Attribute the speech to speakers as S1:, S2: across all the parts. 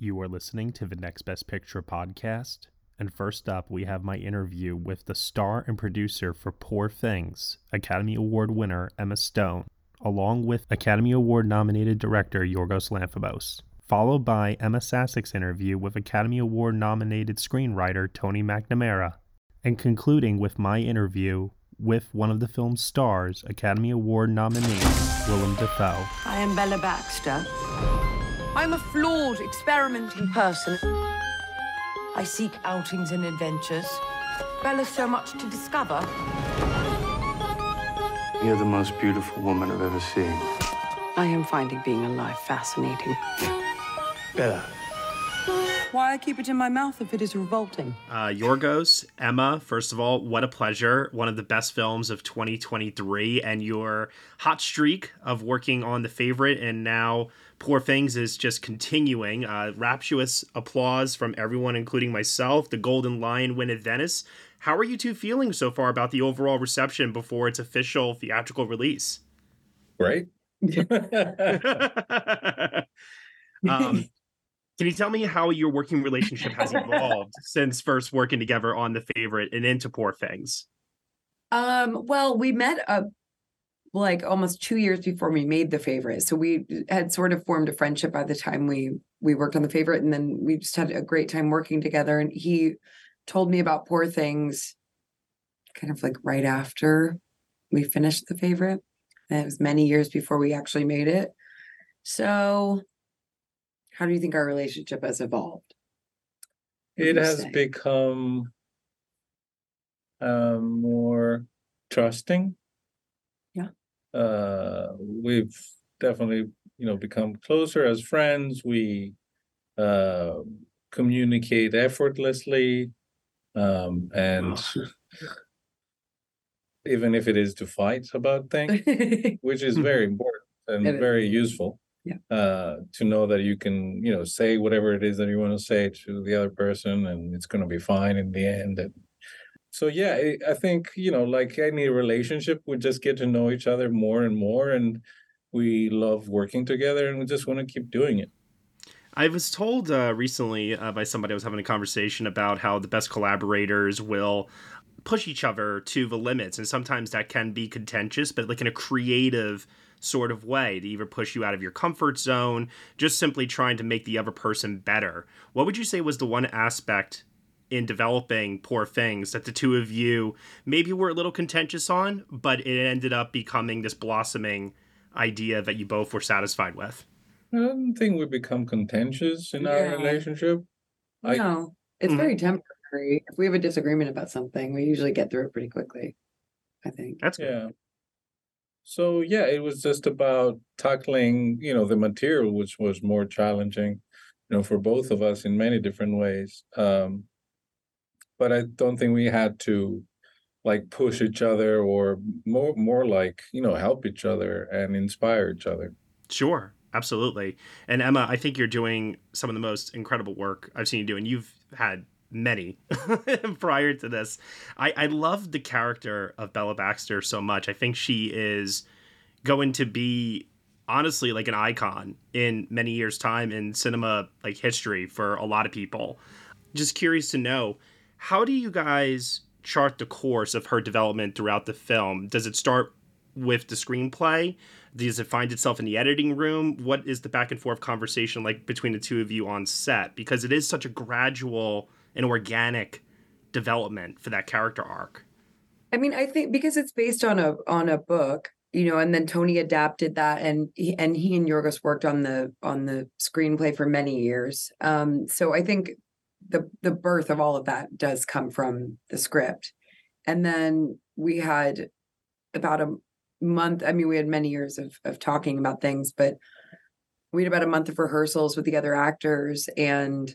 S1: You are listening to the Next Best Picture podcast. And first up, we have my interview with the star and producer for Poor Things, Academy Award winner Emma Stone, along with Academy Award nominated director Yorgos Lanthimos, followed by Ema Sasic's interview with Academy Award nominated screenwriter Tony McNamara, and concluding with my interview with one of the film's stars, Academy Award nominee Willem Dafoe.
S2: I am Bella Baxter. I'm a flawed, experimenting person. I seek outings and adventures. Bella's so much to discover.
S3: You're the most beautiful woman I've ever seen.
S2: I am finding being alive fascinating.
S3: Bella.
S2: Why I keep it in my mouth if it is revolting?
S1: Uh, Yorgos, Emma, first of all, what a pleasure. One of the best films of 2023, and your hot streak of working on The Favorite and now Poor Things is just continuing. Uh, rapturous applause from everyone, including myself. The Golden Lion win at Venice. How are you two feeling so far about the overall reception before its official theatrical release?
S4: Great.
S1: um, can you tell me how your working relationship has evolved since first working together on The Favorite and into Poor Things?
S5: Um, well, we met uh like almost two years before we made the favorite. So we had sort of formed a friendship by the time we we worked on the favorite, and then we just had a great time working together. And he told me about Poor Things, kind of like right after we finished the favorite. And it was many years before we actually made it. So, how do you think our relationship has evolved?
S4: It has
S5: say?
S4: become um, more trusting. Uh, we've definitely, you know, become closer as friends. We uh, communicate effortlessly, um, and even if it is to fight about things, which is very important and
S5: It is.
S4: very useful.
S5: Yeah.
S4: Uh, to know that you can, you know, say whatever it is that you want to say to the other person, and it's going to be fine in the end. And so, yeah, I, think you know, like any relationship, we just get to know each other more and more, and we love working together, and we just want to keep doing it.
S1: I was told uh, recently uh, by somebody I was having a conversation about how the best collaborators will push each other to the limits, and sometimes that can be contentious, but like in a creative sort of way to either push you out of your comfort zone, just simply trying to make the other person better. What would you say was the one aspect in developing Poor Things that the two of you maybe were a little contentious on, but it ended up becoming this blossoming idea that you both were satisfied with?
S4: I don't think we become contentious in our
S5: Yeah.
S4: relationship. I-
S5: no, it's
S1: Mhm.
S5: very temporary. If we have a disagreement about something, we usually get through it pretty quickly. I think.
S1: That's good.
S4: Yeah. So yeah, it was just about tackling, you know, the material, which was more challenging, you know, for both of us in many different ways. Um, but I don't think we had to like push each other or more more like, you know, help each other and inspire each other.
S1: Sure, absolutely. And Emma, I think you're doing some of the most incredible work I've seen you do, and you've had many prior to this. I, I love the character of Bella Baxter so much. I think she is going to be honestly like an icon in many years' time in cinema like history for a lot of people. Just curious to know how do you guys chart the course of her development throughout the film? Does it start with the screenplay? Does it find itself in the editing room? What is the back and forth conversation like between the two of you on set? Because it is such a gradual and organic development for that character arc.
S5: I mean, I think because it's based on a on a book, you know, and then Tony adapted that, and he, and he and Yorgos worked on the on the screenplay for many years. Um, so I think the the birth of all of that does come from the script, and then we had about a month. I mean, we had many years of of talking about things, but we had about a month of rehearsals with the other actors and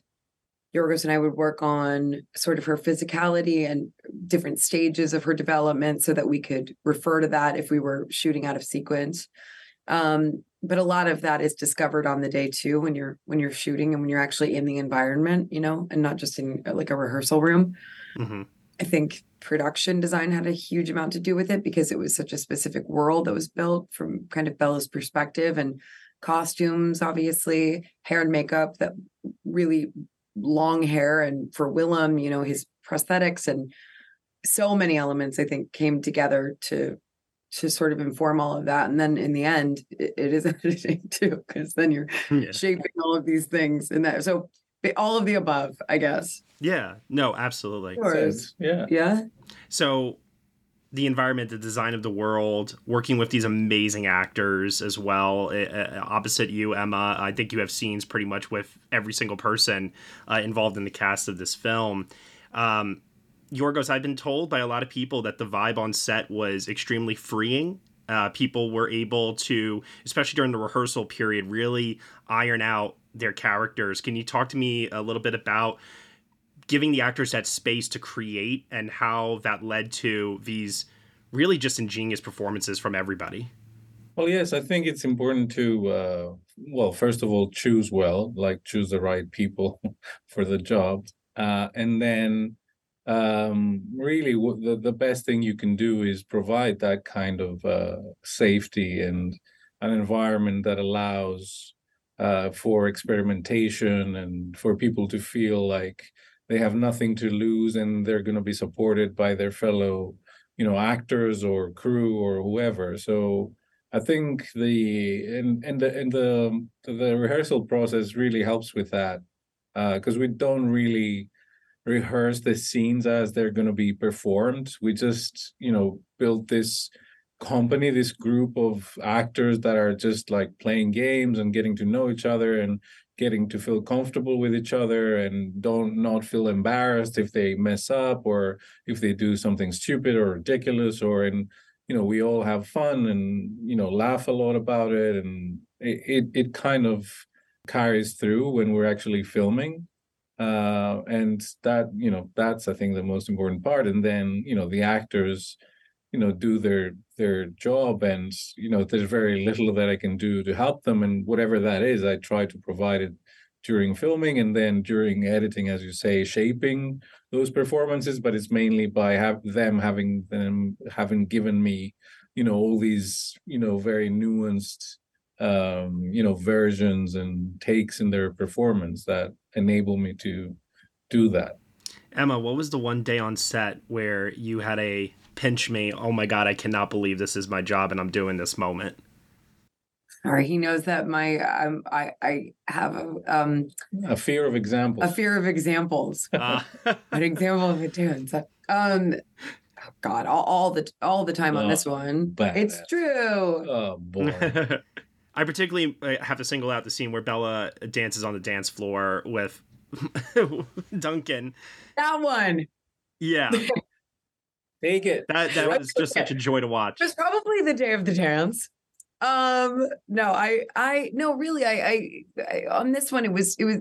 S5: Yorgos and I would work on sort of her physicality and different stages of her development so that we could refer to that if we were shooting out of sequence. Um, but a lot of that is discovered on the day too when you're when you're shooting and when you're actually in the environment, you know, and not just in like a rehearsal room. Mm-hmm. I think production design had a huge amount to do with it because it was such a specific world that was built from kind of Bella's perspective and costumes, obviously, hair and makeup that really long hair and for Willem, you know, his prosthetics and so many elements I think came together to to sort of inform all of that. And then in the end, it, it is editing too, because then you're yeah. shaping all of these things and that. So all of the above, I guess.
S1: Yeah. No, absolutely.
S4: Yeah.
S5: Yeah.
S1: So the environment, the design of the world, working with these amazing actors as well. Uh, opposite you, Emma, I think you have scenes pretty much with every single person uh, involved in the cast of this film. Um, Yorgos, I've been told by a lot of people that the vibe on set was extremely freeing. Uh, people were able to, especially during the rehearsal period, really iron out their characters. Can you talk to me a little bit about giving the actors that space to create and how that led to these really just ingenious performances from everybody.
S4: Well, yes, I think it's important to, uh, well, first of all, choose well, like choose the right people for the job. Uh, and then um, really the, the best thing you can do is provide that kind of uh, safety and an environment that allows uh, for experimentation and for people to feel like they have nothing to lose and they're going to be supported by their fellow you know actors or crew or whoever. So i think the and and the and the the rehearsal process really helps with that because uh, we don't really rehearse the scenes as they're going to be performed. We just you know build this company this group of actors that are just like playing games and getting to know each other and getting to feel comfortable with each other and don't not feel embarrassed if they mess up or if they do something stupid or ridiculous or and you know we all have fun and you know laugh a lot about it and it it, it kind of carries through when we're actually filming uh and that you know that's i think the most important part. And then you know the actors you know do their their job and you know there's very little that i can do to help them. And whatever that is i try to provide it during filming and then during editing as you say shaping those performances. But it's mainly by have them having them having given me you know all these you know very nuanced um you know versions and takes in their performance that enable me to do that
S1: emma what was the one day on set where you had a pinch me, oh my God, I cannot believe this is my job and I'm doing this moment?
S5: Or he knows that my um, I I have a um
S4: a fear of examples.
S5: A fear of examples. Uh. An example of it too. So, um oh God, all, all the all the time on this one. Bad. It's true.
S4: Oh boy.
S1: I particularly uh, have to single out the scene where Bella dances on the dance floor with Duncan.
S5: That one.
S1: Yeah.
S4: Take it.
S1: That that was just such a joy to watch.
S5: It was probably the day of the dance. Um, no, I I no, really, I, I, I on this one it was it was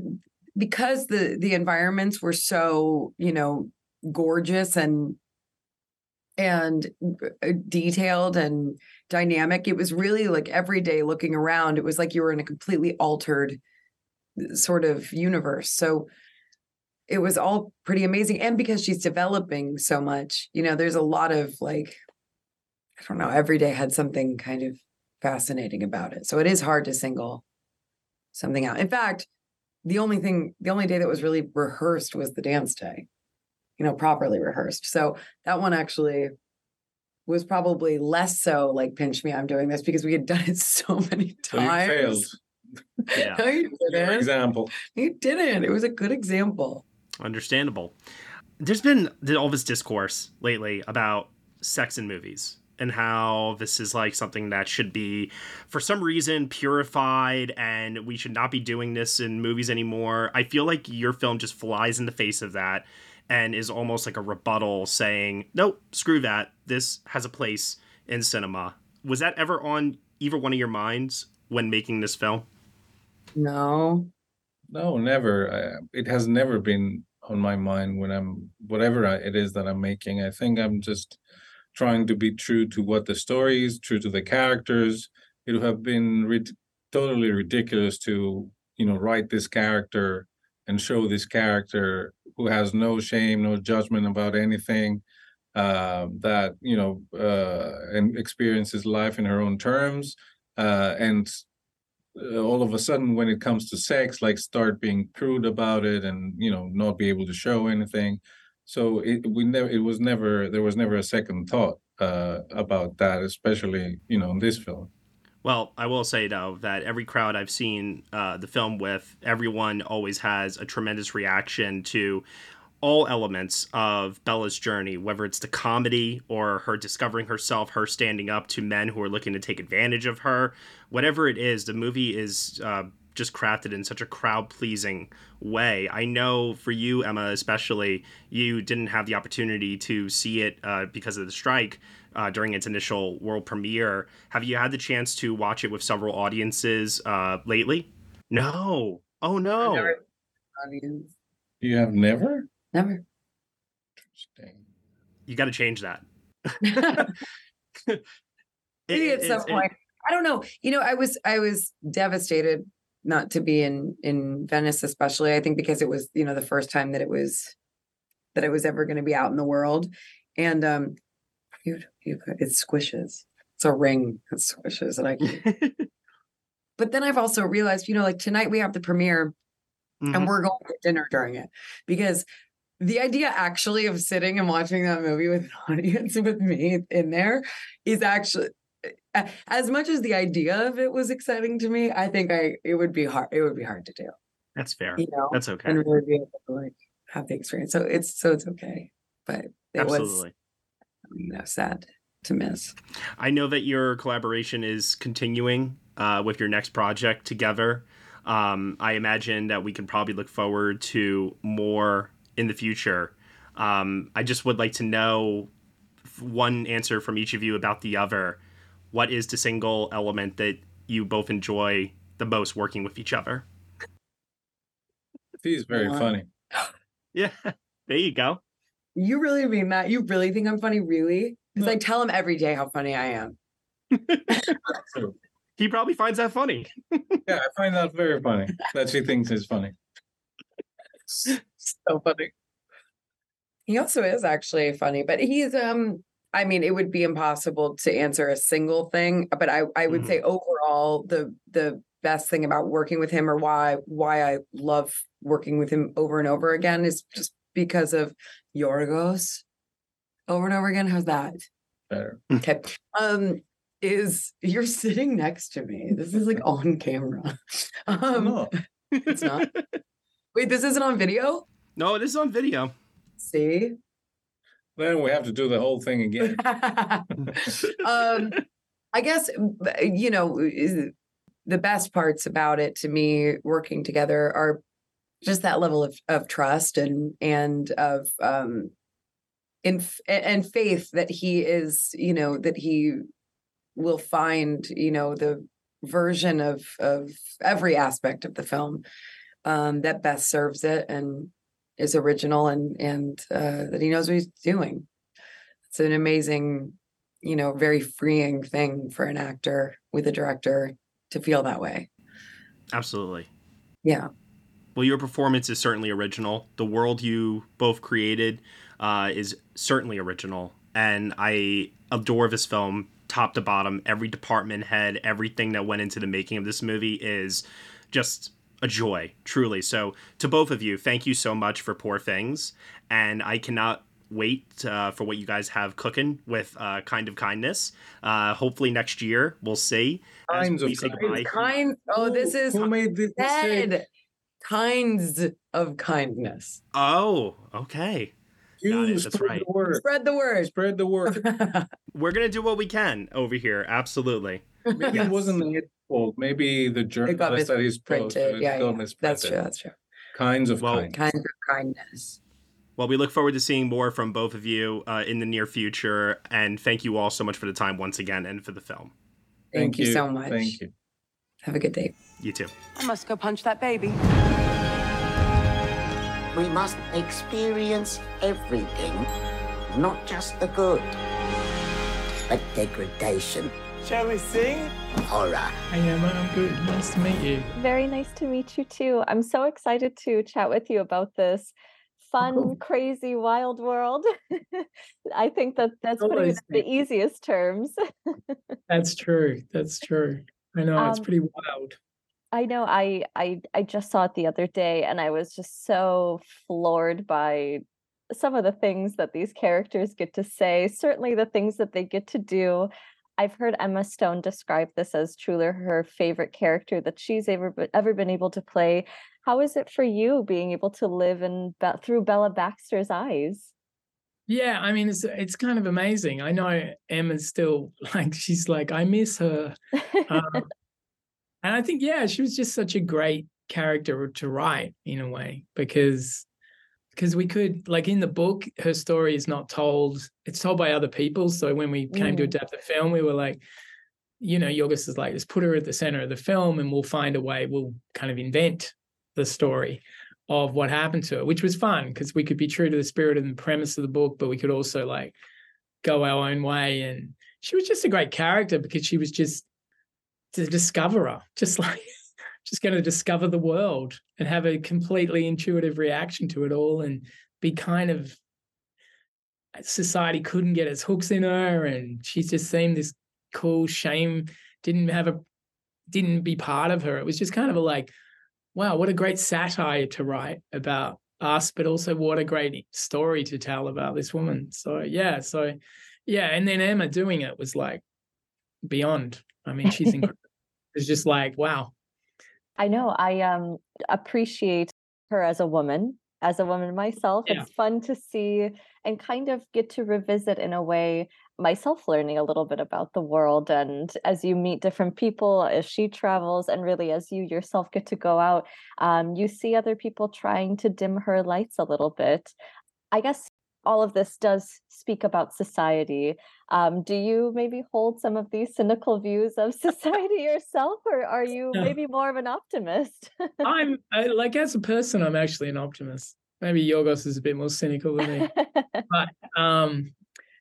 S5: because the the environments were so you know gorgeous and and uh, detailed and dynamic it was really like every day looking around it was like you were in a completely altered uh, sort of universe so it was all pretty amazing. And because she's developing so much, you know, there's a lot of like, I don't know, every day had something kind of fascinating about it. So it is hard to single something out. In fact, the only thing, the only day that was really rehearsed was the dance day, you know, properly rehearsed. So that one actually was probably less so like pinch me, I'm doing this because we had done it so many
S4: So you
S5: times.
S4: failed.
S1: Yeah.
S5: No, you didn't.
S4: example.
S5: You didn't. It was a good example.
S1: Understandable. There's been all this discourse lately about sex in movies and how this is like something that should be, for some reason, purified and we should not be doing this in movies anymore. I feel like your film just flies in the face of that and is almost like a rebuttal saying, nope, screw that. This has a place in cinema. Was that ever on either one of your minds when making this film?
S5: No.
S4: No, never. I, it has never been on my mind when I'm whatever I, it is that I'm making. I think I'm just trying to be true to what the story is, true to the characters. It would have been rid- totally ridiculous to you know write this character and show this character who has no shame, no judgment about anything. Uh, that you know, uh, and experiences life in her own terms, uh, and uh, all of a sudden when it comes to sex like start being crude about it and you know not be able to show anything so it we never it was never there was never a second thought uh about that especially you know in this film
S1: Well, I will say though that every crowd I've seen uh, the film with, everyone always has a tremendous reaction to all elements of Bella's journey, whether it's the comedy or her discovering herself, her standing up to men who are looking to take advantage of her, whatever it is, the movie is uh, just crafted in such a crowd pleasing way. I know for you, Emma, especially, you didn't have the opportunity to see it uh, because of the strike uh, during its initial world premiere. Have you had the chance to watch it with several audiences uh, lately? No. Oh no.
S5: Never- Audience.
S4: you have never
S5: Never.
S4: Interesting.
S1: You got to change that.
S5: Maybe
S1: It-
S5: at some
S1: it's- it-
S5: point. I don't know. You know, I was I was devastated not to be in in Venice, especially. I think because it was you know the first time that it was that it was ever going to be out in the world, and um, you you it squishes. It's a ring that squishes, and I. But then I've also realized, you know, like tonight we have the premiere,
S1: Mhm.
S5: and we're going to dinner during it because the idea actually of sitting and watching that movie with an audience with me in there is actually as much as the idea of it was exciting to me i think i it would be hard it would be hard to do
S1: That's fair.
S5: you know
S1: That's okay.
S5: and really be able to like have the experience so it's so it's okay but it was
S1: Absolutely.
S5: you know sad to miss
S1: I know that your collaboration is continuing uh, with your next project together. Um, I imagine that we can probably look forward to more in the future. Um, I just would like to know one answer from each of you about the other. What is the single element that you both enjoy the most working with each other?
S4: he's very
S5: Yeah.
S4: funny
S1: Yeah, there you go.
S5: You really mean that you really think i'm funny really because i tell him every day how funny i am
S1: He probably finds that funny.
S4: yeah i find that very funny that she thinks is funny
S5: so funny. He also is actually funny, but he's um I mean it would be impossible to answer a single thing, but I I would
S1: Mhm.
S5: say overall the the best thing about working with him or why why I love working with him over and over again is just because of Yorgos over and over again. How's that?
S4: better
S5: Okay. Um is you're sitting next to me. This is like on camera. Um
S4: no
S5: it's not. Wait, this isn't on video?
S1: No, it is on video.
S5: See?
S4: then we have to do the whole thing again
S5: um i guess you know the best parts about it to me working together are just that level of, of trust and and of um in and faith that he is you know that he will find you know the version of of every aspect of the film um that best serves it and is original and and uh that he knows what he's doing. It's an amazing you know very freeing thing for an actor with a director to feel that way.
S1: Absolutely.
S5: yeah
S1: Well, your performance is certainly original. The world you both created uh, is certainly original, and I adore this film top to bottom. Every department head, everything that went into the making of this movie is just a joy, truly. So, to both of you, thank you so much for Poor Things, and I cannot wait uh, for what you guys have cooking with uh, Kind of Kindness. Uh, hopefully next year, we'll see. As
S4: Kinds of
S1: we say goodbye.
S5: Kind. Oh, this is
S4: Who made this mistake?
S5: Said kinds of kindness.
S1: Oh, okay.
S4: You
S1: it, that's
S4: spread
S1: right.
S4: the word.
S5: Spread the word.
S4: Spread the word.
S1: We're gonna do what we can over here. Absolutely.
S4: Maybe it wasn't his fault. Maybe the
S5: It got
S4: journalist that he's supposed
S5: misprinted.
S4: to
S5: Yeah, yeah.
S4: misprinted.
S5: That's true. That's true.
S4: Kinds of
S1: Well,
S4: kindness.
S5: Kinds of kindness.
S1: Well, we look forward to seeing more from both of you uh, in the near future, and thank you all so much for the time once again and for the film.
S5: Thank, you so much.
S4: Thank you.
S5: Have a good day.
S1: You too.
S2: I must go punch that baby.
S6: We must experience everything, not just the good. But degradation,
S7: Shall we sing?
S6: horror,
S7: Hey Emma, I'm good. Nice to meet you.
S8: Very nice to meet you too. I'm so excited to chat with you about this fun, crazy, wild world. I think that that's putting it in the easiest terms.
S7: That's true. That's true. I know it's
S8: Um,
S7: pretty wild.
S8: I know I I I just saw it the other day and I was just so floored by some of the things that these characters get to say, certainly the things that they get to do. I've heard Emma Stone describe this as truly her favorite character that she's ever ever been able to play. How is it for you being able to live in through Bella Baxter's eyes?
S7: Yeah, I mean it's it's kind of amazing. I know Emma's still like she's like I miss her. Um, and I think yeah, she was just such a great character to write in a way because because we could like in the book her story is not told it's told by other people so when we came to
S8: Mm.
S7: adapt the film we were like you know Yorgos is like let's put her at the center of the film and we'll find a way we'll kind of invent the story of what happened to her which was fun because we could be true to the spirit and the premise of the book but we could also like go our own way and she was just a great character because she was just the discoverer just like just going to discover the world and have a completely intuitive reaction to it all and be kind of uh, society couldn't get its hooks in her and she just seemed this cool shame didn't have a didn't be part of her. It was just kind of a like wow what a great satire to write about us but also what a great story to tell about this woman. So yeah so yeah and then emma doing it was like beyond. I mean she's incredible it's just like wow
S8: I know I um appreciate her as a woman, as a woman myself.
S7: Yeah.
S8: It's fun to see and kind of get to revisit in a way myself learning a little bit about the world and as you meet different people as she travels and really as you yourself get to go out um, you see other people trying to dim her lights a little bit i guess all of this does speak about society. Um, do you maybe hold some of these cynical views of society yourself or are you maybe more of an optimist?
S7: I'm I, like as a person i'm actually an optimist. Maybe yorgos is a bit more cynical than me. But um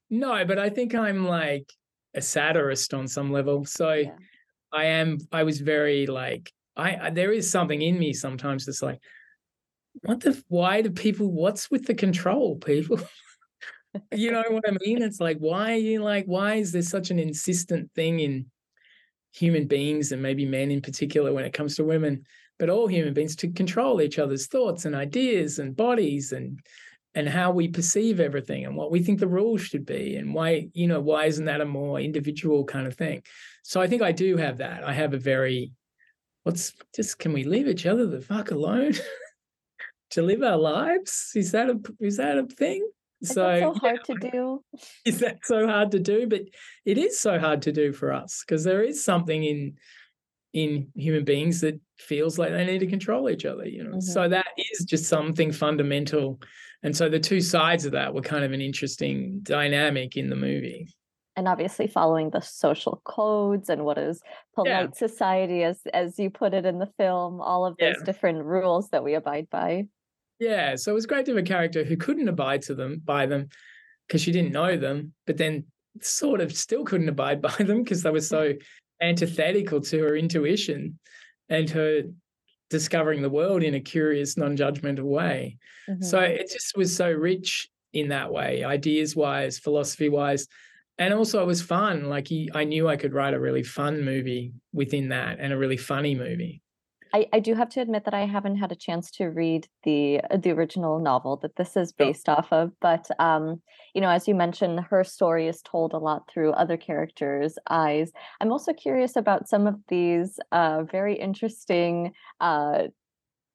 S7: no but i think i'm like a satirist on some level. So
S8: Yeah.
S7: i am i was very like I, I there is something in me sometimes that's like what the why do people what's with the control people? You know what i mean? It's like why are you like why is there such an insistent thing in human beings and maybe men in particular when it comes to women but all human beings to control each other's thoughts and ideas and bodies and and how we perceive everything and what we think the rules should be and why you know why isn't that a more individual kind of thing? So i think i do have that. I have a very what's just can we leave each other the fuck alone to live our lives? Is that a is that a thing?
S8: Is
S7: so
S8: that so
S7: yeah,
S8: hard to do?
S7: is that so hard to do? But it is so hard to do for us because there is something in in human beings that feels like they need to control each other you know? So mm-hmm. that is just something fundamental. And so the two sides of that were kind of an interesting dynamic in the movie.
S8: And obviously following the social codes and what is polite society as as you put it in the film all of those
S7: Yeah.
S8: different rules that we abide by
S7: Yeah, so it was great to have a character who couldn't abide to them by them because she didn't know them, but then sort of still couldn't abide by them because they were so antithetical to her intuition and her discovering the world in a curious, non-judgmental way.
S8: Mm-hmm.
S7: So it just was so rich in that way, ideas wise, philosophy wise. And also it was fun. Like he, I knew I could write a really fun movie within that and a really funny movie.
S8: I, I do have to admit that I haven't had a chance to read the uh, the original novel that this is based off of, but um, you know, as you mentioned, her story is told a lot through other characters' eyes. I'm also curious about some of these uh, very interesting uh,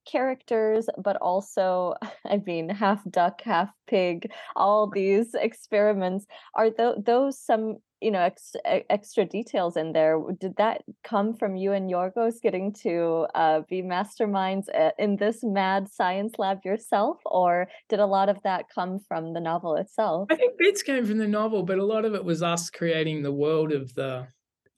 S8: characters, but also, I mean, half duck, half pig. All these experiments are th- those some you know ex- extra details in there did that come from you and yorgos getting to uh, be masterminds uh, in this mad science lab yourself? Or did a lot of that come from the novel itself?
S7: I think bits came from the novel but a lot of it was us creating the world of the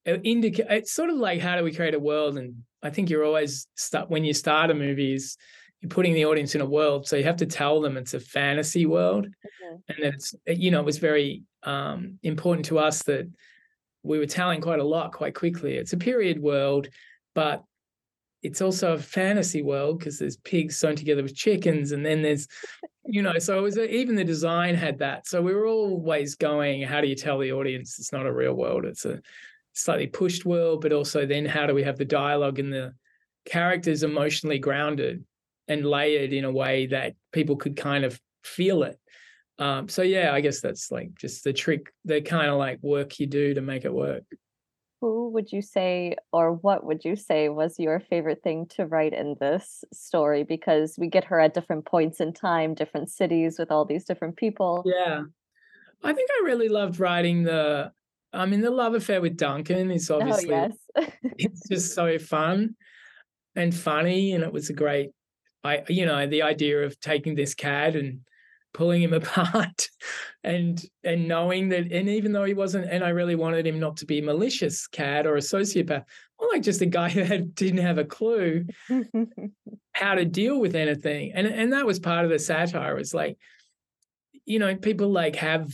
S7: indicate it's sort of like how do we create a world? And i think you're always start when you start a movie is you're putting the audience in a world so you have to tell them it's a fantasy world. Mm-hmm. and that it's you know it was very um, important to us that we were telling quite a lot quite quickly. It's a period world but it's also a fantasy world because there's pigs sewn together with chickens and then there's you know so it was a, even the design had that. So we were always going how do you tell the audience it's not a real world? It's a slightly pushed world but also then how do we have the dialogue and the characters emotionally grounded and layered in a way that people could kind of feel it. Um, so yeah, I guess that's like just the trick, the kind of like work you do to make it work.
S8: Who would you say, or what would you say was your favorite thing to write in this story? Because we get her at different points in time, different cities with all these different people.
S7: Yeah. I think I really loved writing the I mean the love affair with Duncan is oh, obviously oh, yes. it's just so fun and funny and it was a great I, you know, the idea of taking this cat and pulling him apart and and knowing that and even though he wasn't and I really wanted him not to be a malicious cat or a sociopath or like just a guy that didn't have a clue how to deal with anything. And and that was part of the satire was like you know people like have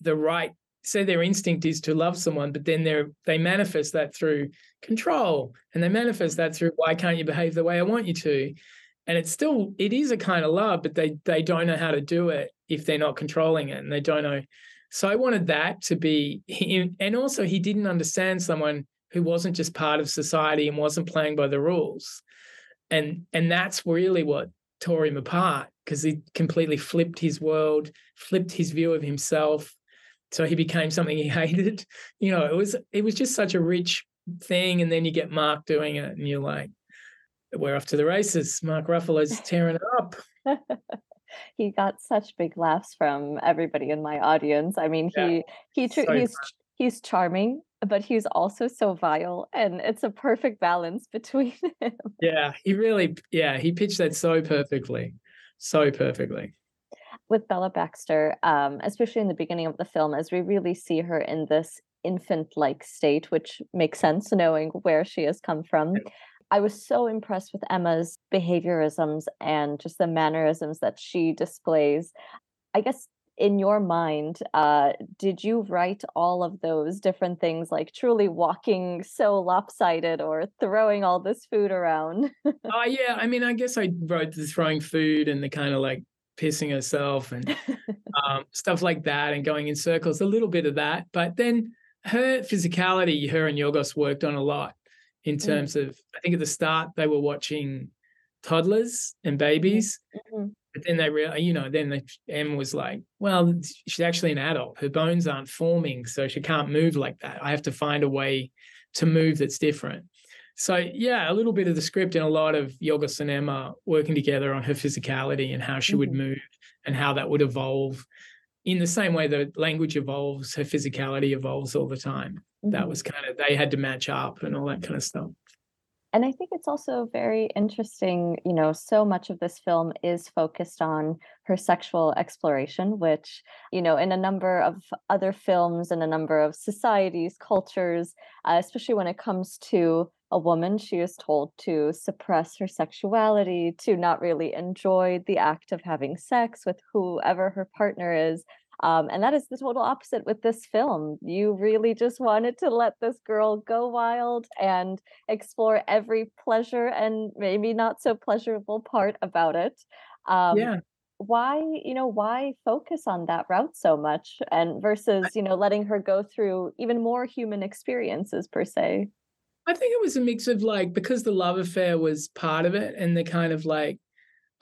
S7: the right say their instinct is to love someone but then they're they manifest that through control and they manifest that through why can't you behave the way I want you to and it's still it is a kind of love but they they don't know how to do it if they're not controlling it and they don't know. So i wanted that to be and also he didn't understand someone who wasn't just part of society and wasn't playing by the rules. And and that's really what tore him apart because he completely flipped his world flipped his view of himself. So he became something he hated. You know it was it was just such a rich thing and then you get mark doing it and you're like we're off to the races. Mark Ruffalo's tearing it up.
S8: he got such big laughs from everybody in my audience. I mean, yeah. he he so he's fun. he's charming, but he's also so vile, and it's a perfect balance between him.
S7: Yeah, he really yeah he pitched that so perfectly, so perfectly.
S8: With Bella Baxter, um, especially in the beginning of the film, as we really see her in this infant-like state, which makes sense knowing where she has come from. I was so impressed with Emma's behaviorisms and just the mannerisms that she displays. I guess in your mind, uh, did you write all of those different things, like truly walking so lopsided or throwing all this food around?
S7: Oh, uh, yeah. I mean, I guess I wrote the throwing food and the kind of like pissing herself and um, stuff like that and going in circles, a little bit of that. But then her physicality, her and Yorgos worked on a lot in mm. terms mm. of I think at the start they were watching toddlers and babies. Mm-hmm. But then they real, you know, then the, Em was like, "Well, she's actually an adult. Her bones aren't forming, so she can't move like that. I have to find a way to move that's different." So yeah, a little bit of the script and a lot of Yorgos and Emma working together on her physicality and how she mm-hmm. would move and how that would evolve. In the same way that language evolves, her physicality evolves all the time mm-hmm. that was kind of they had to match up and all that kind of stuff
S8: and i think it's also very interesting you know so much of this film is focused on her sexual exploration which you know in a number of other films and a number of societies cultures uh, especially when it comes to a woman she is told to suppress her sexuality to not really enjoy the act of having sex with whoever her partner is um, and that is the total opposite with this film. You really just wanted to let this girl go wild and explore every pleasure and maybe not so pleasurable part about it. Um,
S7: yeah.
S8: Why, you know, why focus on that route so much and versus, you know, letting her go through even more human experiences per se?
S7: I think it was a mix of like because the love affair was part of it, and the kind of like,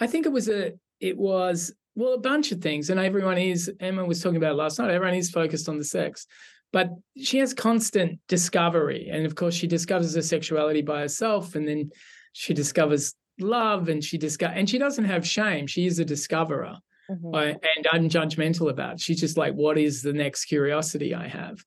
S7: I think it was a it was well a bunch of things, and everyone is Emma was talking about last night. Everyone is focused on the sex, but she has constant discovery, and of course she discovers her sexuality by herself, and then she discovers love, and she discover and she doesn't have shame. She is a discoverer.
S8: Mhm.
S7: I, and unjudgmental about. it. She's just like, what is the next curiosity I have?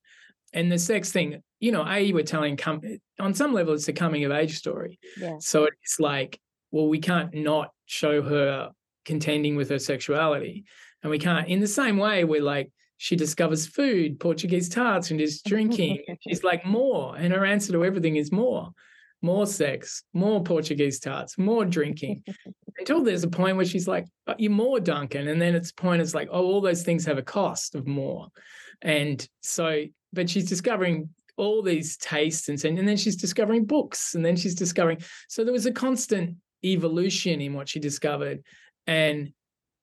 S7: And the sex thing, you know, A, we're telling come on some level, it's a coming of age story.
S8: Yeah.
S7: So it's like, well, we can't not show her contending with her sexuality. And we can't, in the same way, we're like, she discovers food, Portuguese tarts, and is drinking. and she's like, more. And her answer to everything is more, more sex, more Portuguese tarts, more drinking. Until there's a point where she's like, "But you're more, Duncan. And then it's a point, it's like, oh, all those things have a cost of more. And so, but she's discovering all these tastes and, and then she's discovering books and then she's discovering. So there was a constant evolution in what she discovered. And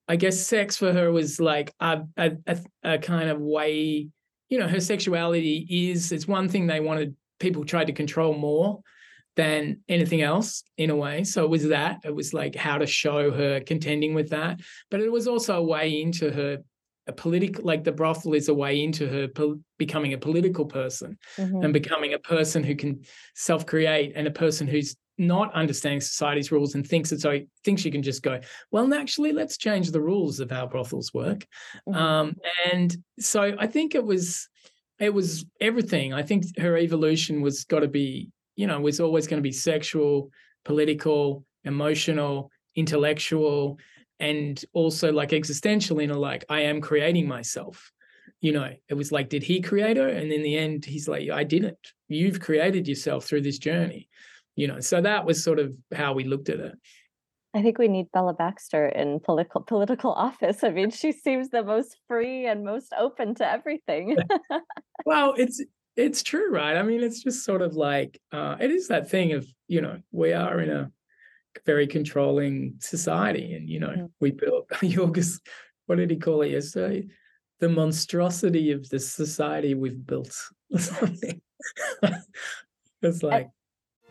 S7: I guess sex for her was like a, a, a, kind of way, you know, her sexuality is, it's one thing they wanted, people tried to control more than anything else in a way. So it was that. It was like how to show her contending with that. But it was also a way into her a political like the brothel is a way into her pol- becoming a political person
S8: Mhm.
S7: and becoming a person who can self-create and a person who's not understanding society's rules and thinks it's so thinks she can just go well actually let's change the rules of how brothels work.
S8: Mhm.
S7: um and so i think it was it was everything. I think her evolution was got to be you know was always going to be sexual political emotional intellectual and also like existential in a like i am creating myself. You know it was like did he create her? And in the end he's like i didn't. You've created yourself through this journey you know so that was sort of how we looked at it
S8: I think we need Bella Baxter in political political office. I mean, she seems the most free and most open to everything.
S7: well it's it's true right i mean it's just sort of like uh it is that thing of you know we are in a very controlling society and you know
S8: Mhm.
S7: we built Yorgos what did he call it yesterday the monstrosity of the society we've built or something it's like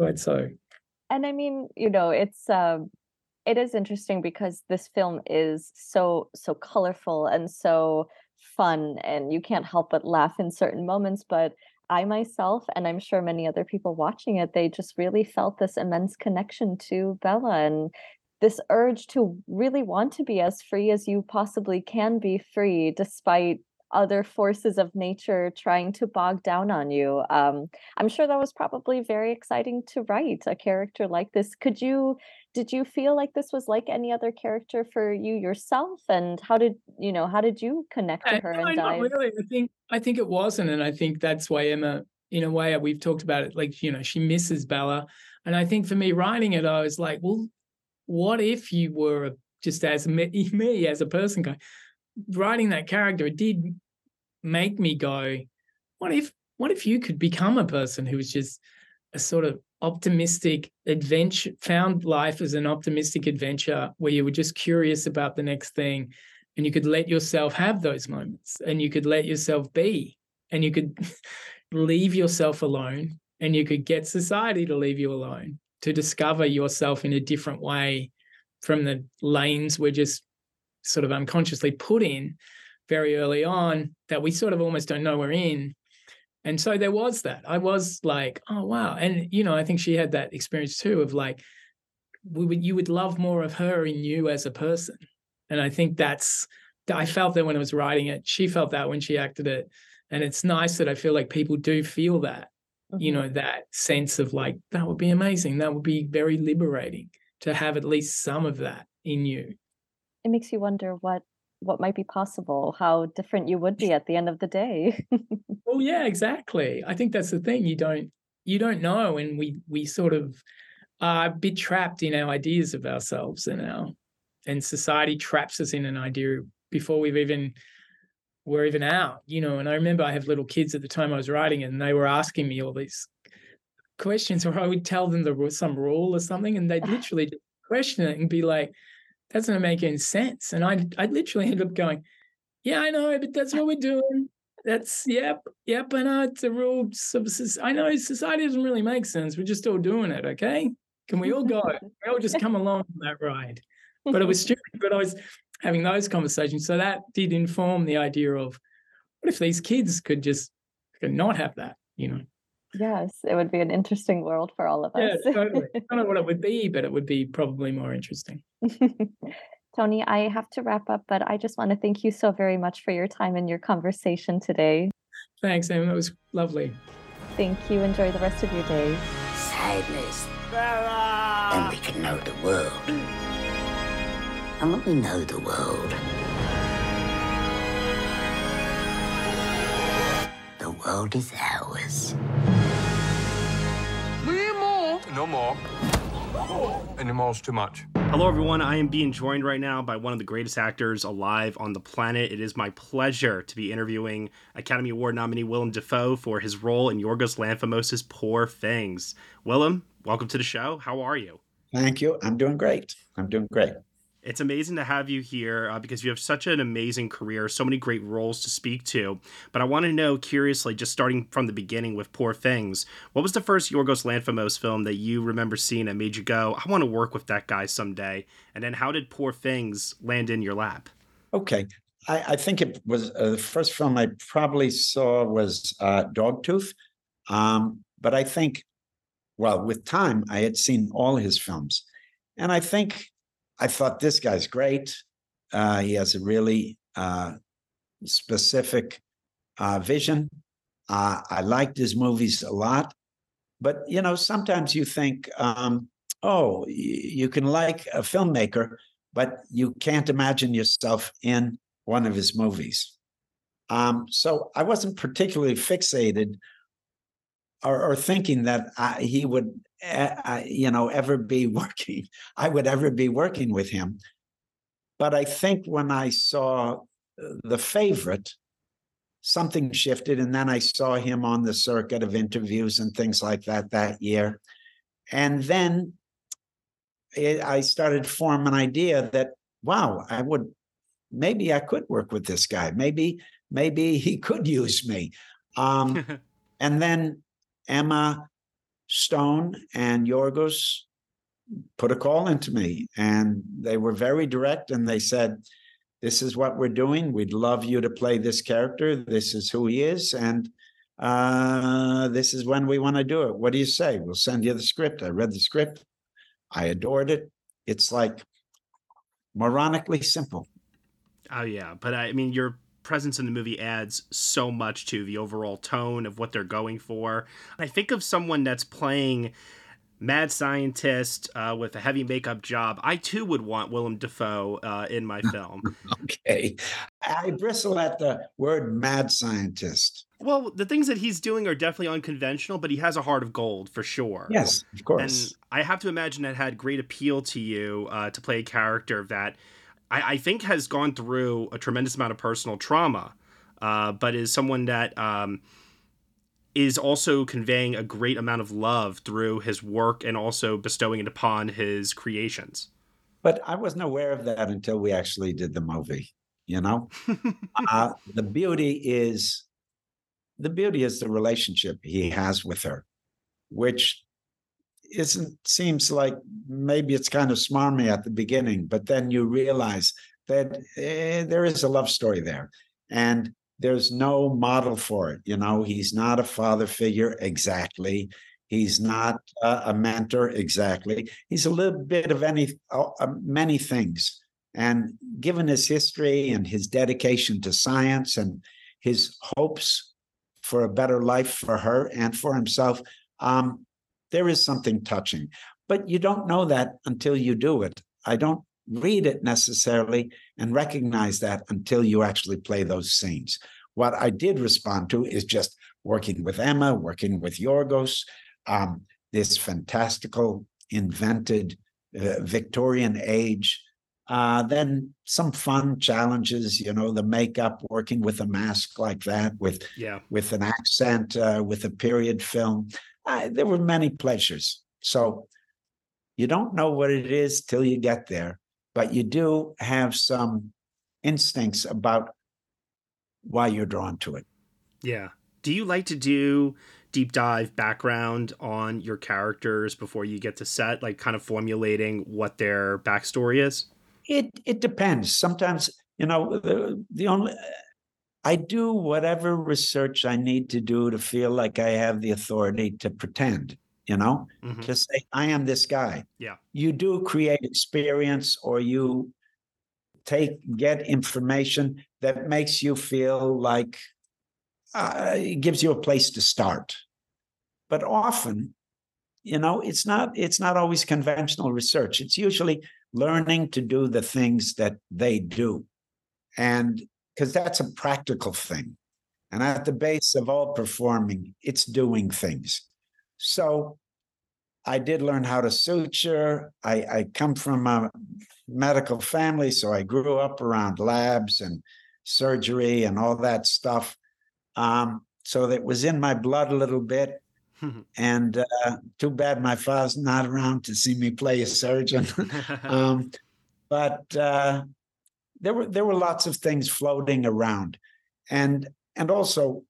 S7: Right so
S8: and I mean, you know, it's um it is interesting because this film is so so colorful and so fun and you can't help but laugh in certain moments, but I myself and I'm sure many other people watching it, they just really felt this immense connection to Bella and this urge to really want to be as free as you possibly can be free despite other forces of nature trying to bog down on you. Um, I'm sure that was probably very exciting to write a character like this. Could you, did you feel like this was like any other character for you yourself? And how did, you know, how did you connect to her
S7: no,
S8: and dive?
S7: really. I think I think it wasn't, and I think that's why Emma, in a way, we've talked about it. Like you know, she misses Bella, and I think for me writing it, I was like, well, what if you were just as me, me as a person going writing that character? It did make me go, what if what if you could become a person who was just a sort of optimistic adventure found life as an optimistic adventure where you were just curious about the next thing and you could let yourself have those moments and you could let yourself be and you could leave yourself alone and you could get society to leave you alone to discover yourself in a different way from the lanes we're just sort of unconsciously put in very early on that we sort of almost don't know we're in. And so there was that. I was like oh wow. And you know i think she had that experience too of like we would you would love more of her in you as a person. And i think that's i felt that when i was writing it she felt that when she acted it. And it's nice that i feel like people do feel that you
S8: Mhm.
S7: know that sense of like that would be amazing. That would be very liberating to have at least some of that in you
S8: It makes you wonder what what might be possible, how different you would be at the end of the day.
S7: well oh, yeah exactly i think that's the thing you don't you don't know, and we we sort of are a bit trapped in our ideas of ourselves and our and society traps us in an idea before we've even we're even out, you know. And I remember I have little kids at the time I was writing and they were asking me all these questions, or I would tell them the some rule or something, and they'd literally question it and be like, "That doesn't make any sense." And I I literally ended up going, "Yeah, I know, but that's what we're doing. That's yep, yep. I know it's a rule. I know society doesn't really make sense. We're just all doing it. Okay, can we all go? we all just come along on that ride." But it was stupid. But I was having those conversations, so that did inform the idea of what if these kids could just could not have that, you know.
S8: Yes, it would be an interesting world for all of us.
S7: Yeah, totally. I don't know what it would be, but it would be probably more interesting.
S8: Tony, I have to wrap up, but I just want to thank you so very much for your time and your conversation today.
S7: Thanks, Em. It was lovely.
S8: Thank you. Enjoy the rest of your day.
S6: Sadness. Then we can know the world. And when we know the world, world is ours.
S9: No more. Anymore too much.
S1: Hello, everyone. I am being joined right now by one of the greatest actors alive on the planet. It is my pleasure to be interviewing Academy Award nominee Willem Dafoe for his role in Yorgos Lanthimos' Poor Things. Willem, welcome to the show. How are you?
S10: Thank you. I'm doing great. I'm doing great.
S1: It's amazing to have you here uh, because you have such an amazing career, so many great roles to speak to. But I want to know, curiously, just starting from the beginning with Poor Things, what was the first Yorgos Lanthimos film that you remember seeing that made you go, I want to work with that guy someday? And then how did Poor Things land in your lap?
S10: Okay. I, I think it was uh, the first film I probably saw was uh, Dogtooth. Um, but I think, well, with time, I had seen all his films. And I think I thought this guy's great. Uh, he has a really uh, specific uh, vision. Uh, I liked his movies a lot. But, you know, sometimes you think, um, oh, you can like a filmmaker, but you can't imagine yourself in one of his movies. Um, so I wasn't particularly fixated or, or thinking that I, he would, uh, you know, ever be working. I would ever be working with him. But I think when I saw the favorite, something shifted, and then I saw him on the circuit of interviews and things like that that year, and then it, I started form an idea that wow, I would maybe I could work with this guy. Maybe maybe he could use me. Um, and then Emma Stone and Yorgos put a call into me, and they were very direct. And they said, "This is what we're doing. We'd love you to play this character. This is who he is, and uh, this is when we want to do it. What do you say? We'll send you the script." I read the script. I adored it. It's like moronically simple.
S1: Oh yeah, but I mean, you're presence in the movie adds so much to the overall tone of what they're going for. I think of someone that's playing mad scientist uh, with a heavy makeup job. I too would want Willem Dafoe uh, in my film.
S10: okay, I bristle at the word mad scientist.
S1: Well, the things that he's doing are definitely unconventional, but he has a heart of gold for sure.
S10: Yes, of course.
S1: And I have to imagine that had great appeal to you uh, to play a character that I, I think has gone through a tremendous amount of personal trauma, uh, but is someone that um, is also conveying a great amount of love through his work and also bestowing it upon his creations.
S10: But I wasn't aware of that until we actually did the movie. You know, uh, the beauty is the beauty is the relationship he has with her, which isn't seems like maybe it's kind of smarmy at the beginning, but then you realize that eh, there is a love story there, and there's no model for it. You know, he's not a father figure exactly. He's not a, a mentor exactly. He's a little bit of any uh, many things. And given his history and his dedication to science and his hopes for a better life for her and for himself, um, there is something touching. But you don't know that until you do it. I don't read it necessarily and recognize that until you actually play those scenes. What I did respond to is just working with Emma, working with Yorgos, um, this fantastical, invented uh, Victorian age. Uh, then some fun challenges, you know, the makeup, working with a mask like that, with
S1: yeah,
S10: with an accent, uh, with a period film. There were many pleasures. So you don't know what it is till you get there, but you do have some instincts about why you're drawn to it.
S1: Yeah. Do you like to do deep dive background on your characters before you get to set, like kind of formulating what their backstory is?
S10: It it depends. Sometimes, you know, the, the only I do whatever research I need to do to feel like I have the authority to pretend, you know, mm-hmm. to say, I am this guy.
S1: Yeah.
S10: You do create experience or you take, get information that makes you feel like uh, it gives you a place to start. But often, you know, it's not it's not always conventional research. It's usually learning to do the things that they do. And because that's a practical thing. And at the base of all performing, it's doing things. So I did learn how to suture. I, I come from a medical family, so I grew up around labs and surgery and all that stuff. Um, so that was in my blood a little bit. and uh, too bad my father's not around to see me play a surgeon. um, but uh, there were there were lots of things floating around, and and also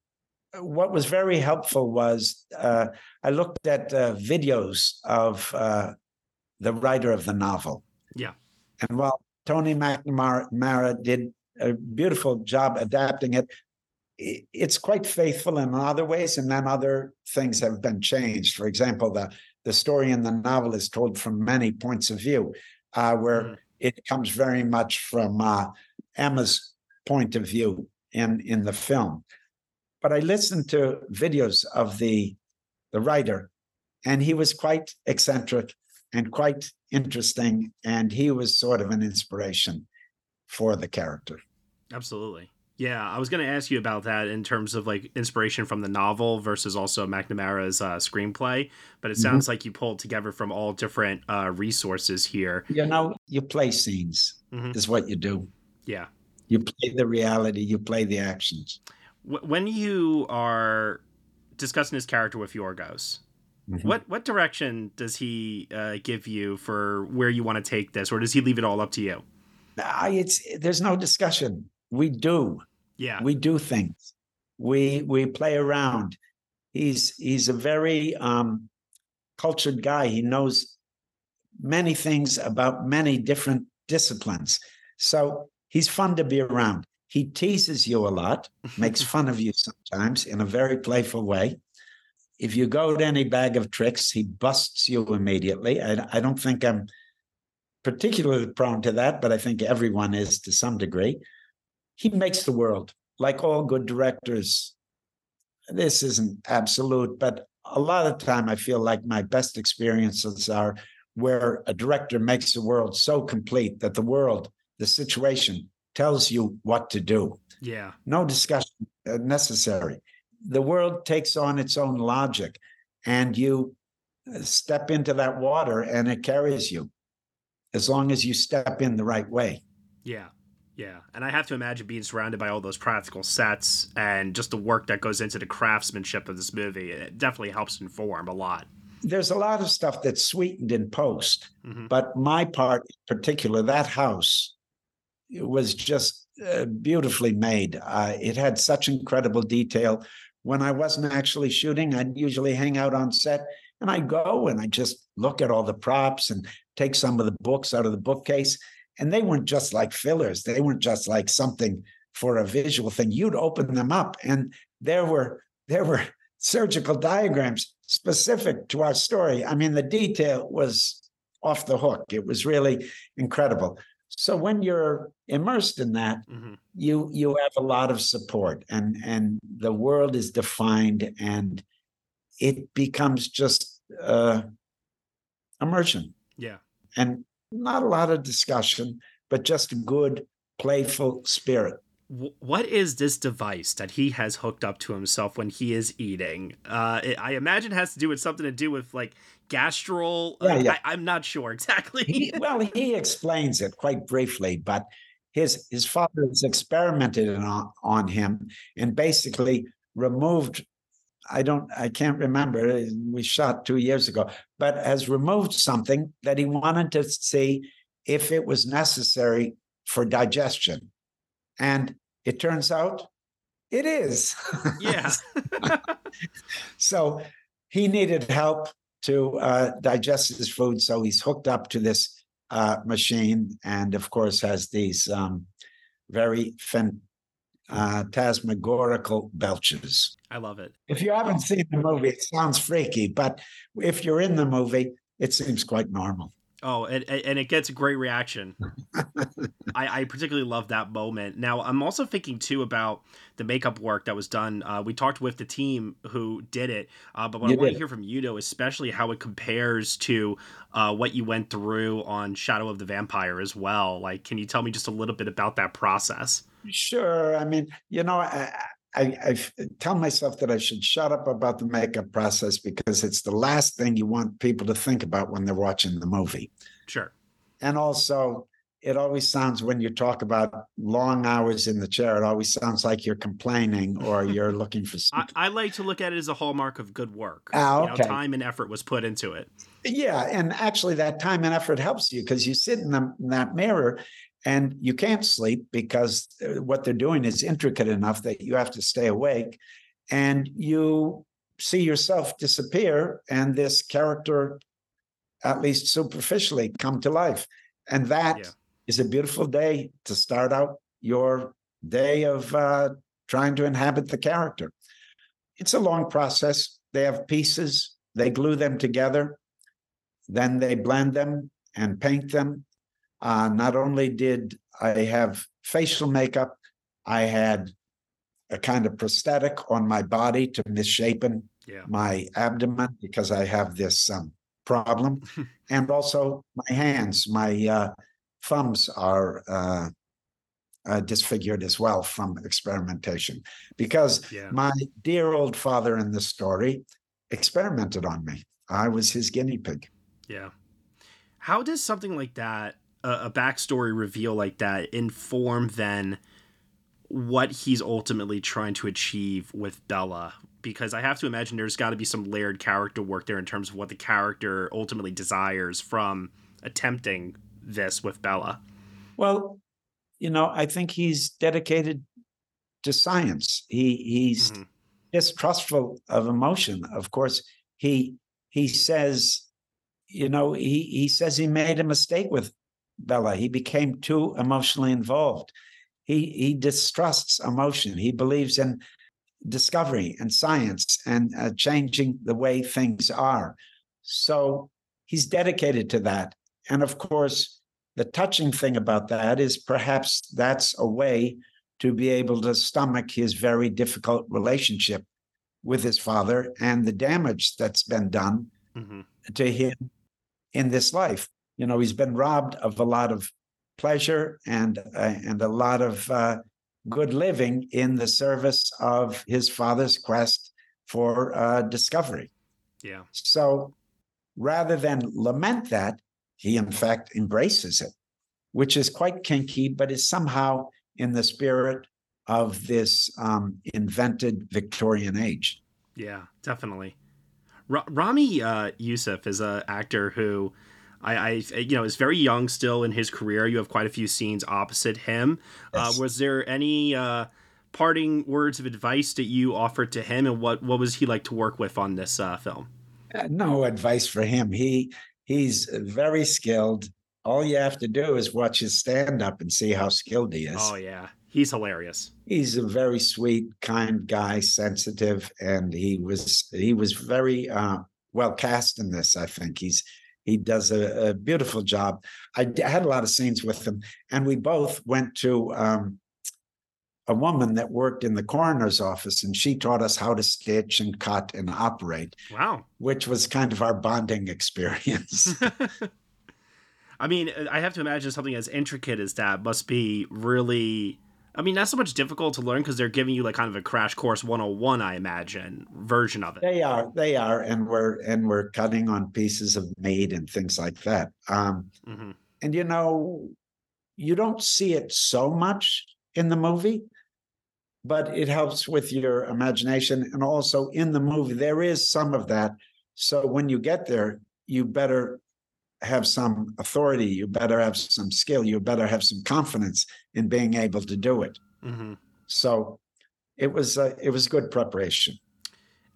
S10: what was very helpful was uh, I looked at uh, videos of uh, the writer of the novel.
S1: Yeah.
S10: And while Tony McNamara did a beautiful job adapting it, it's quite faithful in other ways, and then other things have been changed. For example, the the story in the novel is told from many points of view, uh, where mm. It comes very much from uh, Emma's point of view in in the film. But I listened to videos of the the writer, and he was quite eccentric and quite interesting, and he was sort of an inspiration for the character.
S1: Absolutely. Yeah, I was going to ask you about that in terms of like inspiration from the novel versus also McNamara's uh, screenplay. But it sounds mm-hmm. like you pulled together from all different uh, resources here.
S10: You know, you play scenes mm-hmm. is what you do.
S1: Yeah,
S10: you play the reality, you play the actions.
S1: When you are discussing his character with Yorgos, mm-hmm. what what direction does he uh, give you for where you want to take this, or does he leave it all up to you?
S10: it's there's no discussion. We do
S1: yeah.
S10: We do things. We we play around. He's he's a very um, cultured guy. He knows many things about many different disciplines. So he's fun to be around. He teases you a lot, makes fun of you sometimes in a very playful way. If you go to any bag of tricks, he busts you immediately. I, I don't think I'm particularly prone to that, but I think everyone is to some degree he makes the world like all good directors. This isn't absolute, but a lot of time I feel like my best experiences are where a director makes the world so complete that the world, the situation tells you what to do.
S1: Yeah.
S10: No discussion uh, necessary. The world takes on its own logic and you uh, step into that water and it carries you as long as you step in the right way.
S1: Yeah. Yeah, and I have to imagine being surrounded by all those practical sets and just the work that goes into the craftsmanship of this movie. It definitely helps inform a lot.
S10: There's a lot of stuff that's sweetened in post, mm-hmm. but my part in particular, that house, was just uh, beautifully made. Uh, it had such incredible detail. When I wasn't actually shooting, I'd usually hang out on set and I go and I just look at all the props and take some of the books out of the bookcase and they weren't just like fillers. They weren't just like something for a visual thing. You'd open them up and there were there were surgical diagrams specific to our story. I mean, the detail was off the hook. It was really incredible. So when you're immersed in that, mm-hmm. you you have a lot of support and and the world is defined and it becomes just uh immersion.
S1: Yeah.
S10: And not a lot of discussion, but just a good, playful spirit.
S1: what is this device that he has hooked up to himself when he is eating? Uh, it, I imagine it has to do with something to do with like gastral.
S10: Yeah, yeah.
S1: I, am not sure exactly.
S10: he, well, he explains it quite briefly, but his his father has experimented on, on him and basically removed. I don't. I can't remember. We shot two years ago, but has removed something that he wanted to see if it was necessary for digestion, and it turns out it is.
S1: Yeah.
S10: so he needed help to uh, digest his food, so he's hooked up to this uh, machine, and of course has these um, very phantasmagorical belches.
S1: I love it.
S10: If you haven't seen the movie, it sounds freaky, but if you're in the movie, it seems quite normal.
S1: Oh, and, and it gets a great reaction. I, I particularly love that moment. Now, I'm also thinking too about the makeup work that was done. Uh, we talked with the team who did it, uh, but what you I want to hear from you, though, especially how it compares to uh, what you went through on Shadow of the Vampire as well. Like, can you tell me just a little bit about that process?
S10: Sure. I mean, you know, I, I, I, tell myself that I should shut up about the makeup process because it's the last thing you want people to think about when they're watching the movie.
S1: Sure.
S10: And also, it always sounds when you talk about long hours in the chair, it always sounds like you're complaining or you're looking for.
S1: I, I, like to look at it as a hallmark of good work.
S10: Ah, okay.
S1: You know, time and effort was put into it.
S10: Yeah, and actually, that time and effort helps you because you sit in, the, in that mirror and you can't sleep because uh, what they're doing is intricate enough that you have to stay awake. And you see yourself disappear and this character at least superficially come to life. And that yeah. is a beautiful day to start out your day of uh, trying to inhabit the character. It's a long process. They have pieces. They glue them together. Then they blend them and paint them uh, not only did I have facial makeup, I had a kind of prosthetic on my body to misshapen
S1: yeah.
S10: my abdomen because I have this um, problem, and also my hands, my uh, thumbs are uh, uh, disfigured as well from experimentation because
S1: yeah.
S10: my dear old father in the story experimented on me. I was his guinea pig.
S1: Yeah. How does something like that a, a backstory reveal like that inform then what he's ultimately trying to achieve with Bella because I have to imagine there's got to be some layered character work there in terms of what the character ultimately desires from attempting this with Bella.
S10: Well, you know, I think he's dedicated to science. He he's mm-hmm. distrustful of emotion. Of course, he he says, you know, he he says he made a mistake with Bella. He became too emotionally involved. He he distrusts emotion. He believes in discovery and science and uh, changing the way things are. So he's dedicated to that. And of course, the touching thing about that is perhaps that's a way to be able to stomach his very difficult relationship with his father and the damage that's been done
S1: mm-hmm.
S10: to him in this life you know he's been robbed of a lot of pleasure and uh, and a lot of uh, good living in the service of his father's quest for uh, discovery.
S1: Yeah.
S10: So rather than lament that, he in fact embraces it, which is quite kinky, but is somehow in the spirit of this um, invented Victorian age.
S1: Yeah, definitely. R- Ramy uh, Youssef is an actor who I, I, you know, is very young still in his career. You have quite a few scenes opposite him. Uh, yes. Uh, was there any uh, parting words of advice that you offered to him, and what what was he like to work with on this uh, film?
S10: Uh, no advice for him. He he's very skilled. All you have to do is watch his stand up and see how skilled he is.
S1: Oh yeah, he's hilarious.
S10: He's a very sweet, kind guy, sensitive, and he was he was very uh, well cast in this. I think he's he does a, a beautiful job. I, had a lot of scenes with him, and we both went to um, a woman that worked in the coroner's office, and she taught us how to stitch and cut and operate.
S1: Wow.
S10: Which was kind of our bonding experience.
S1: I mean, I have to imagine something as intricate as that must be really I mean, not so much difficult to learn because they're giving you like kind of a crash course 101, I imagine, version of it.
S10: They are, they are, and we're and we're cutting on pieces of meat and things like that. Um,
S1: mm-hmm.
S10: And you know, you don't see it so much in the movie, but it helps with your imagination. And also in the movie, there is some of that. So when you get there, you better have some authority, you better have some skill, you better have some confidence in being able to do it.
S1: Mm-hmm.
S10: So it was uh, it was good preparation.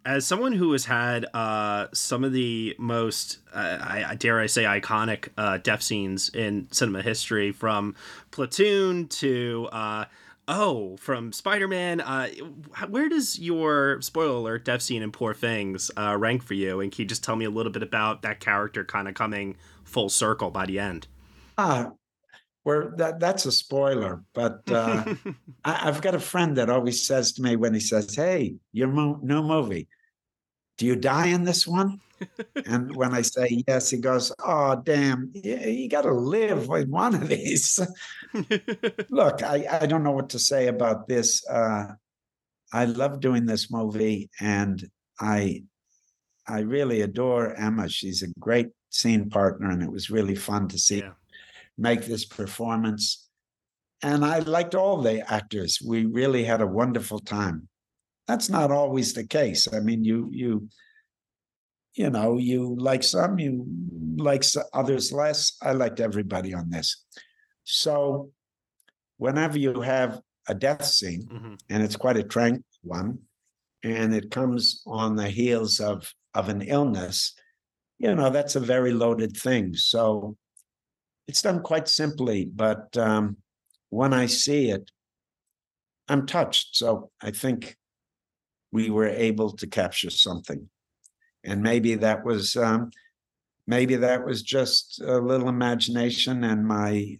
S1: As someone who has had uh, some of the most, uh, I, dare I say, iconic uh, death scenes in cinema history, from Platoon to uh, Oh, from Spider Man. Uh, where does your spoiler alert death scene in Poor Things uh, rank for you? And can you just tell me a little bit about that character kind of coming full circle by the end?
S10: Ah, where that that's a spoiler, but uh, I, have got a friend that always says to me when he says, "Hey, your mo- new movie, do you die in this one?" and when I say yes, he goes, "Oh, damn, you, you got to live with one of these." Look, I, I don't know what to say about this. Uh, I love doing this movie, and I I really adore Emma. She's a great scene partner, and it was really fun to see yeah. make this performance. And I liked all the actors. We really had a wonderful time. That's not always the case. I mean, you you you know, you like some, you like others less. I liked everybody on this. So, whenever you have a death scene, mm-hmm. and it's quite a tranquil one, and it comes on the heels of of an illness, you know, that's a very loaded thing. So, it's done quite simply, but um, when I see it, I'm touched. So, I think we were able to capture something and maybe that was um, maybe that was just a little imagination and my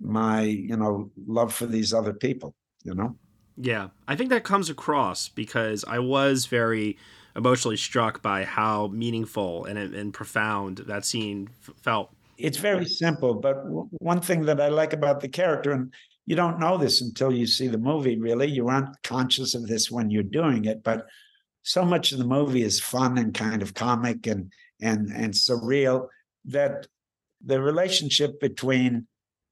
S10: my you know love for these other people you know
S1: yeah i think that comes across because i was very emotionally struck by how meaningful and, and profound that scene f- felt
S10: it's very simple but w- one thing that i like about the character and you don't know this until you see the movie really you aren't conscious of this when you're doing it but so much of the movie is fun and kind of comic and and and surreal that the relationship between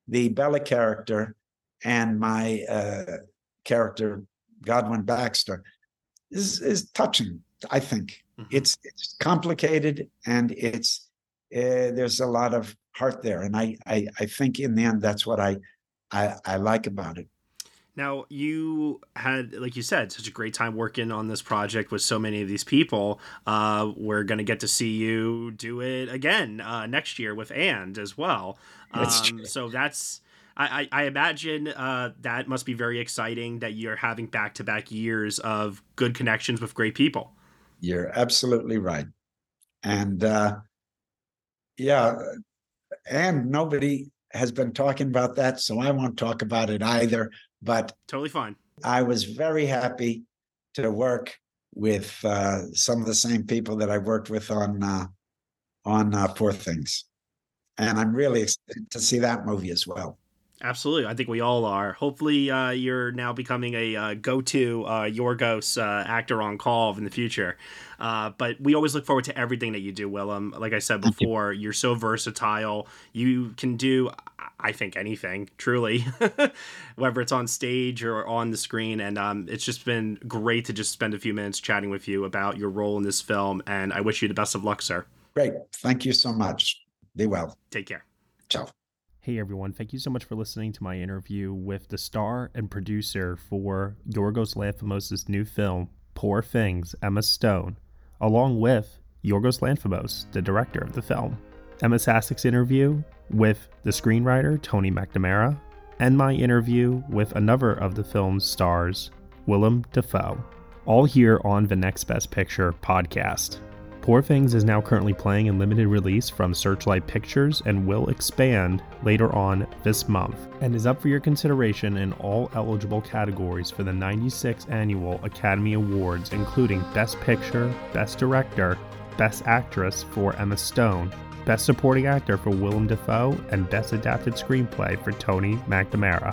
S10: the Bella character and my uh, character Godwin Baxter is is touching. I think mm-hmm. it's it's complicated and it's uh, there's a lot of heart there, and I, I I think in the end that's what I I, I like about it.
S1: Now, you had, like you said, such a great time working on this project with so many of these people. Uh, we're going to get to see you do it again uh, next year with And as well. Um, so that's, I, I, imagine uh, that must be very exciting that you're having back to back years of good connections with great people.
S10: You're absolutely right. And uh, yeah, and nobody has been talking about that, so I won't talk about it either. But
S1: totally fine.
S10: I was very happy to work with uh, some of the same people that I worked with on uh, on uh, Poor Things, and I'm really excited to see that movie as well.
S1: Absolutely, I think we all are. Hopefully, uh, you're now becoming a uh, go-to uh, Yorgos uh, actor on call in the future. Uh, but we always look forward to everything that you do, Willem. Like I said before, you. are so versatile. You can do, I think, anything. Truly, whether it's on stage or on the screen. And um, it's just been great to just spend a few minutes chatting with you about your role in this film. And I wish you the best of luck, sir.
S10: Great. Thank you so much. Be well.
S1: Take care.
S10: Ciao.
S11: Hey everyone, thank you so much for listening to my interview with the star and producer for Yorgos Lanthimos' new film, Poor Things, Emma Stone, along with Yorgos Lanthimos, the director of the film. Ema Sasic's interview with the screenwriter Tony McNamara, and my interview with another of the film's stars, Willem Dafoe, all here on the Next Best Picture podcast. Poor Things is now currently playing in limited release from Searchlight Pictures and will expand later on this month, and is up for your consideration in all eligible categories for the 96th Annual Academy Awards, including Best Picture, Best Director, Best Actress for Emma Stone, Best Supporting Actor for Willem Dafoe, and Best Adapted Screenplay for Tony McNamara.